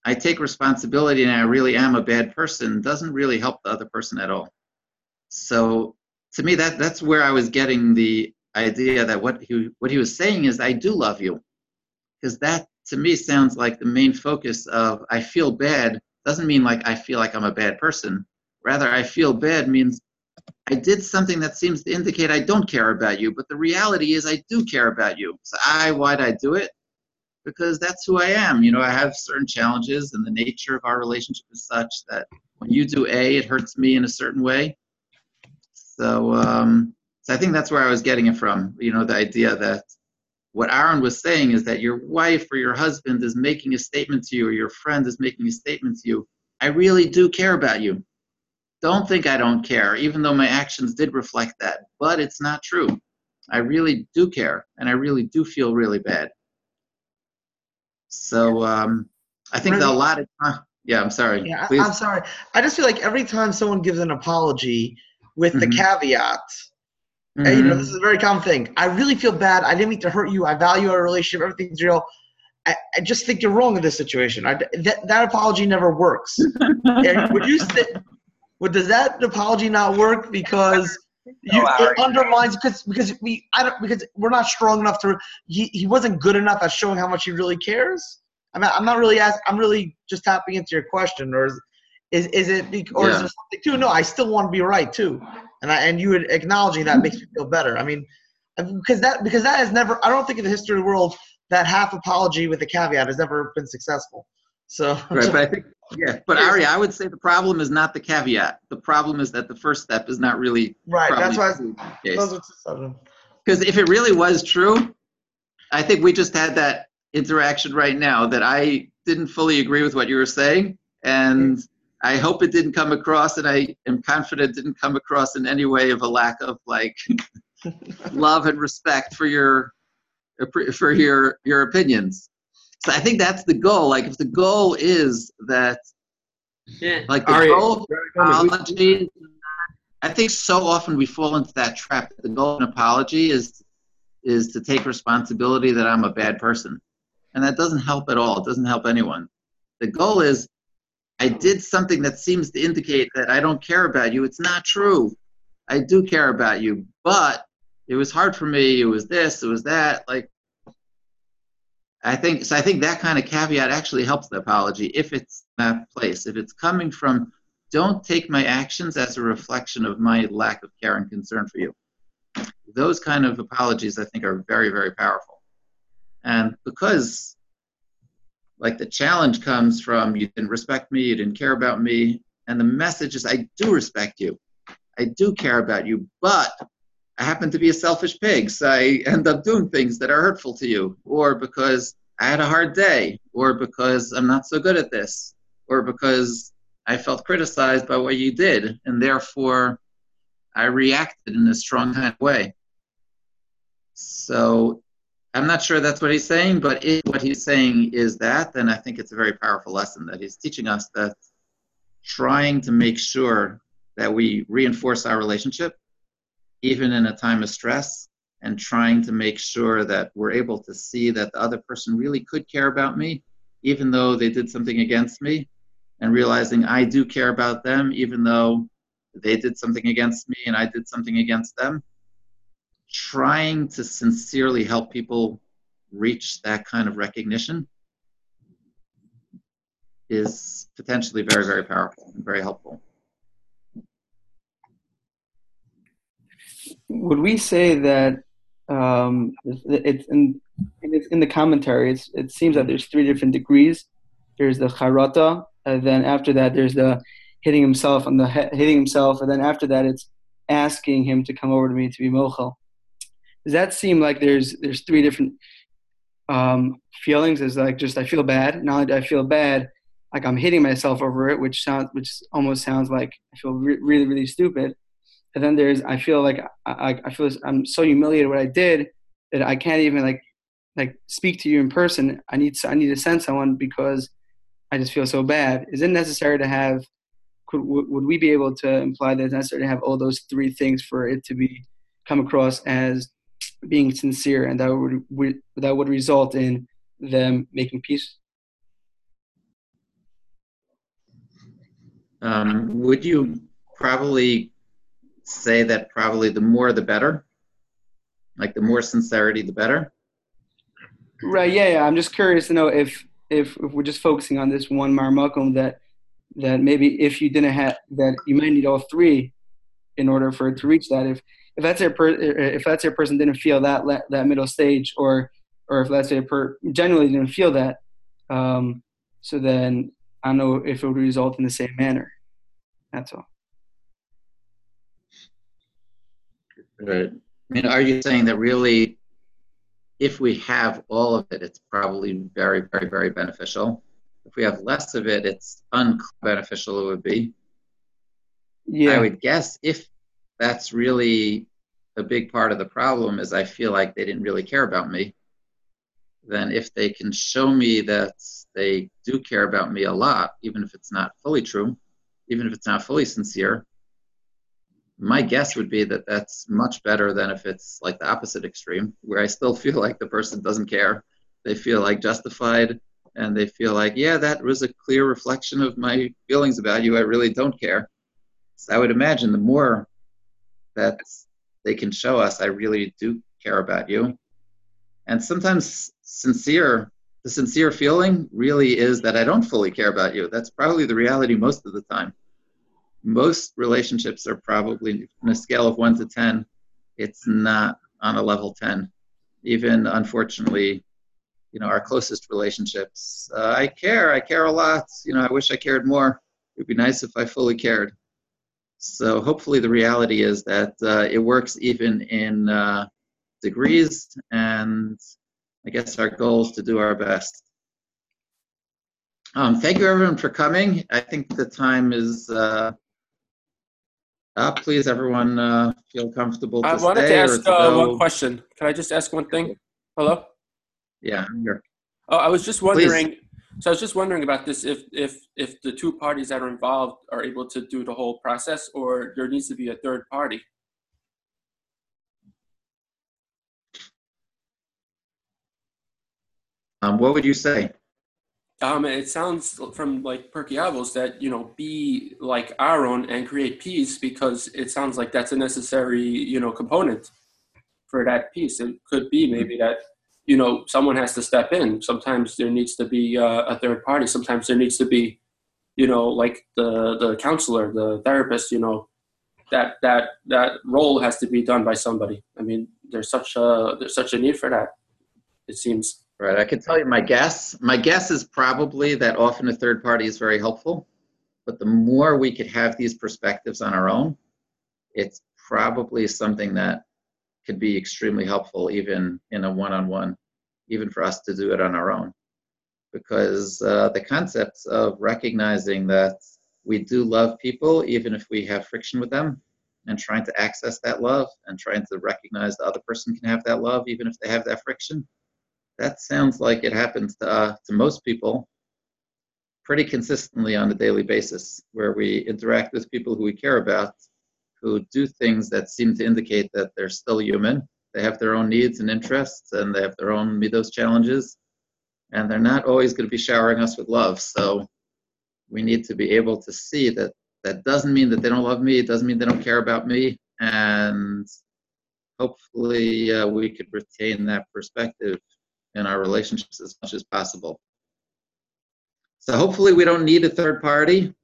I take responsibility and I really am a bad person doesn't really help the other person at all. So to me, that that's where I was getting the idea that what he what he was saying is I do love you, because that to me sounds like the main focus of I feel bad doesn't mean like I feel like I'm a bad person Rather, I feel bad means I did something that seems to indicate I don't care about you, but the reality is I do care about you. So I, why'd I do it? Because that's who I am. You know, I have certain challenges, and the nature of our relationship is such that when you do A, it hurts me in a certain way. So, um, so I think that's where I was getting it from. You know, the idea that what Aaron was saying is that your wife or your husband is making a statement to you, or your friend is making a statement to you. I really do care about you don't think I don't care, even though my actions did reflect that. But it's not true. I really do care, and I really do feel really bad. So um, I think that a lot of time. Yeah, I'm sorry. Yeah, Please. I'm sorry. I just feel like every time someone gives an apology with the Mhm. caveat, and, you know, this is a very common thing. I really feel bad. I didn't mean to hurt you. I value our relationship. Everything's real. I, I just think you're wrong in this situation. I, that, that apology never works. [laughs] Would you say, would does that apology not work because [laughs] you it undermines because because we I don't because we're not strong enough to he, he wasn't good enough at showing how much he really cares. I'm not, I'm not really ask, I'm really just tapping into your question or is is, is it or is there something too? No, I still want to be right too. and I and you acknowledging that makes me feel better. I mean, because that because that has never. I don't think in the history of the world that half apology with a caveat has never been successful. So Right, but I think, yeah, but Ari, I would say the problem is not the caveat. The problem is that the first step is not really right, that's why. probably those are two- Because if it really was true, I think we just had that interaction right now that I didn't fully agree with what you were saying. And I hope it didn't come across, and I am confident it didn't come across in any way of a lack of like [laughs] love and respect for your for your your opinions. So I think that's the goal. Like if the goal is that Yeah. like the Ari, goal of apology, I think so often we fall into that trap. The goal of an apology is is to take responsibility that I'm a bad person, and that doesn't help at all. It doesn't help anyone. The goal is I did something that seems to indicate that I don't care about you. It's not true. I do care about you, but it was hard for me. It was this. It was that. Like I think so. I think that kind of caveat actually helps the apology if it's that place. If it's coming from, don't take my actions as a reflection of my lack of care and concern for you. Those kind of apologies, I think, are very, very powerful. And because, like, the challenge comes from you didn't respect me, you didn't care about me, and the message is, I do respect you, I do care about you, but I happen to be a selfish pig, so I end up doing things that are hurtful to you, or because I had a hard day, or because I'm not so good at this, or because I felt criticized by what you did, and therefore I reacted in a strong kind of way. So I'm not sure that's what he's saying, but if what he's saying is that, then I think it's a very powerful lesson that he's teaching us that trying to make sure that we reinforce our relationship even in a time of stress, and trying to make sure that we're able to see that the other person really could care about me, even though they did something against me, and realizing I do care about them, even though they did something against me and I did something against them. Trying to sincerely help people reach that kind of recognition is potentially very, very powerful and very helpful. Would we say that um, it's in it's in the commentary? It seems that there's three different degrees. There's the charata, and then after that, there's the hitting himself on the he- hitting himself, and then after that, it's asking him to come over to me to be mochel. Does that seem like there's there's three different um, feelings? Is like just I feel bad. Now that I feel bad, like I'm hitting myself over it, which sounds which almost sounds like I feel re- really really stupid and then there's I feel like I, I feel I'm so humiliated what I did that I can't even like like speak to you in person. I need I need to send someone because I just feel so bad. Is it necessary to have? Could would we be able to imply that it's necessary to have all those three things for it to be come across as being sincere, and that would, that would result in them making peace? Um, would you probably say that probably the more the better? Like the more sincerity, the better? Right. Yeah. Yeah. I'm just curious to know if if, if we're just focusing on this one marmakum that that maybe if you didn't have that you might need all three in order for it to reach that. If if that's a per, if that's a person didn't feel that that middle stage or or if say a per generally didn't feel that, um, so then I don't know if it would result in the same manner. That's all. Right. I mean, are you saying that really, if we have all of it, it's probably very, very, very beneficial? If we have less of it, it's unbeneficial, it would be. Yeah. I would guess if that's really a big part of the problem is I feel like they didn't really care about me, then if they can show me that they do care about me a lot, even if it's not fully true, even if it's not fully sincere, my guess would be that that's much better than if it's like the opposite extreme, where I still feel like the person doesn't care. They feel like justified and they feel like, yeah, that was a clear reflection of my feelings about you. I really don't care. So I would imagine the more that they can show us, I really do care about you. And sometimes sincere, the sincere feeling really is that I don't fully care about you. That's probably the reality most of the time. Most relationships are probably on a scale of one to 10, it's not on a level 10. Even unfortunately, you know, our closest relationships. Uh, I care, I care a lot. You know, I wish I cared more. It would be nice if I fully cared. So hopefully the reality is that uh, it works even in uh, degrees, and I guess our goal is to do our best. Um, thank you everyone for coming. I think the time is uh, up. Please, everyone, uh, feel comfortable to I wanted to ask to uh, one question. Can I just ask one thing? Hello? Yeah, I'm here. Oh, I was just Please. wondering. So I was just wondering about this. If if if the two parties that are involved are able to do the whole process, or there needs to be a third party. Um, what would you say? Um, it sounds from like Pirkei Avos that you know be like Aaron and create peace because it sounds like that's a necessary you know component for that peace. It could be maybe that you know someone has to step in. Sometimes there needs to be uh, a third party. Sometimes there needs to be you know like the the counselor, the therapist. You know that that that role has to be done by somebody. I mean, there's such a there's such a need for that. It seems. Right, I can tell you my guess. My guess is probably that often a third party is very helpful, but the more we could have these perspectives on our own, it's probably something that could be extremely helpful even in a one-on-one, even for us to do it on our own. Because uh, the concepts of recognizing that we do love people, even if we have friction with them, and trying to access that love and trying to recognize the other person can have that love, even if they have that friction that sounds like it happens to, uh, to most people pretty consistently on a daily basis, where we interact with people who we care about, who do things that seem to indicate that they're still human. They have their own needs and interests, and they have their own midos challenges, and they're not always going to be showering us with love. So we need to be able to see that that doesn't mean that they don't love me. It doesn't mean they don't care about me, and hopefully uh, we could retain that perspective in our relationships as much as possible. So hopefully we don't need a third party.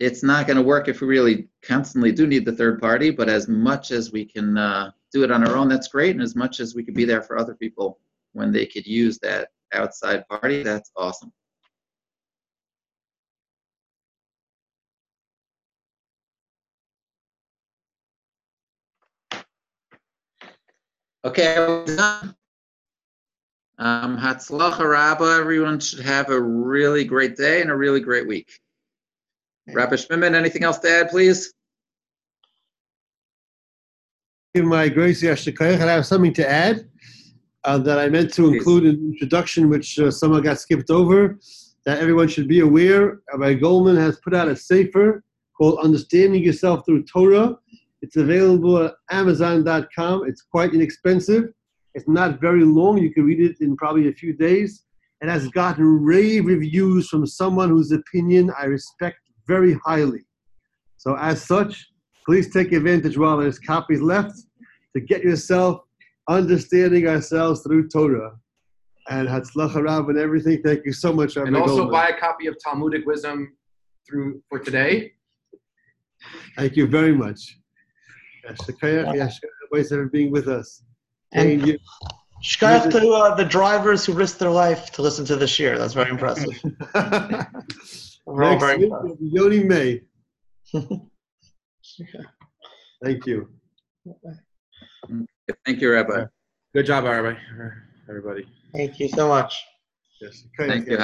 It's not going to work if we really constantly do need the third party, but as much as we can uh, do it on our own, that's great. And as much as we could be there for other people when they could use that outside party, that's awesome. Okay. Um, Hatzlacha Rabba, everyone should have a really great day and a really great week. Rabbi Schmidman, anything else to add, please? Give my grace, Yasher Koach, and I have something to add uh, that I meant to include in the introduction, which uh, someone got skipped over, that everyone should be aware. Rabbi Goldman has put out a sefer called Understanding Yourself Through Torah. It's available at Amazon.com. It's quite inexpensive. It's not very long. You can read it in probably a few days. It has gotten rave reviews from someone whose opinion I respect very highly. So, as such, please take advantage while there's copies left to get yourself understanding ourselves through Torah. And Hatzlacha Rav and everything. Thank you so much, Rabbi And also Goldman. buy a copy of Talmudic Wisdom through for today. Thank you very much. Yasher Koach, Yashikayach, for being with us. And Thank you. Shkayach to uh, the drivers who risked their life to listen to this year. That's very impressive. [laughs] We're all Next very week impressed. will be Yoni May. [laughs] Thank you. Thank you, Rabbi. Good job, everybody. Everybody. Thank you so much. Yes. Thank you.